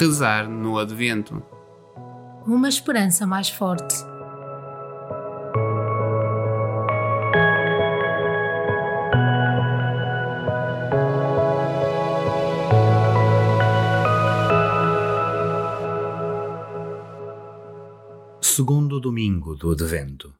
rezar no Advento. Uma esperança mais forte. Segundo domingo do Advento.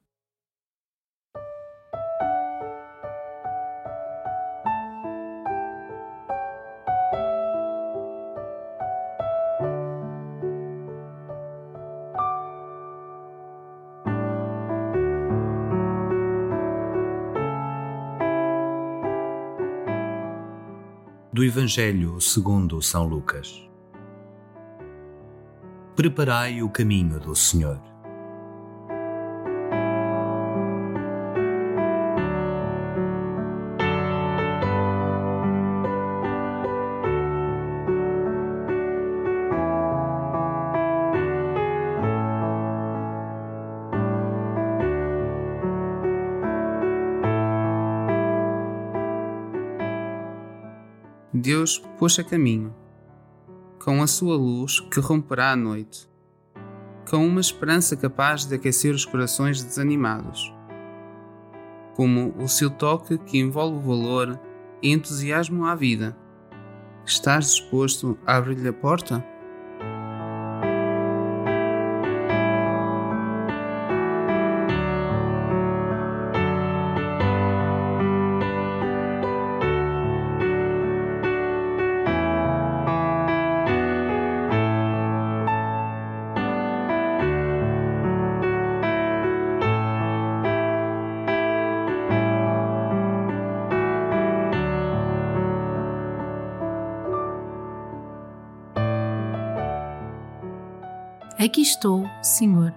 Do Evangelho segundo São Lucas. Preparai o caminho do Senhor. Deus pôs a caminho, com a sua luz que romperá a noite, com uma esperança capaz de aquecer os corações desanimados, como o seu toque que envolve valor e entusiasmo à vida. Estás disposto a abrir-lhe a porta? Aqui estou, Senhor,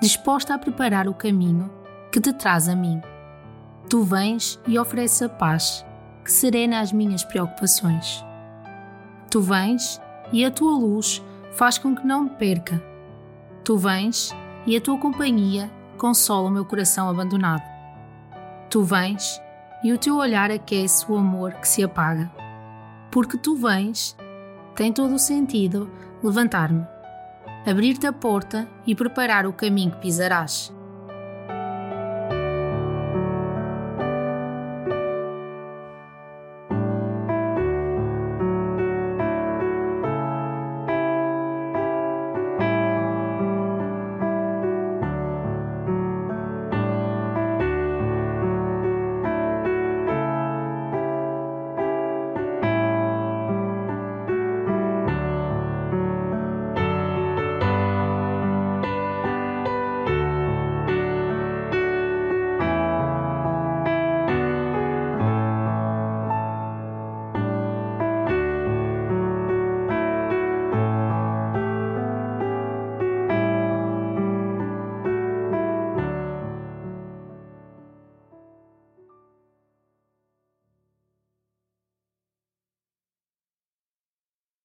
disposta a preparar o caminho que te traz a mim. Tu vens e ofereces a paz que serena as minhas preocupações. Tu vens e a tua luz faz com que não me perca. Tu vens e a tua companhia consola o meu coração abandonado. Tu vens e o teu olhar aquece o amor que se apaga. Porque tu vens, tem todo o sentido levantar-me abrir-te a porta e preparar o caminho que pisarás.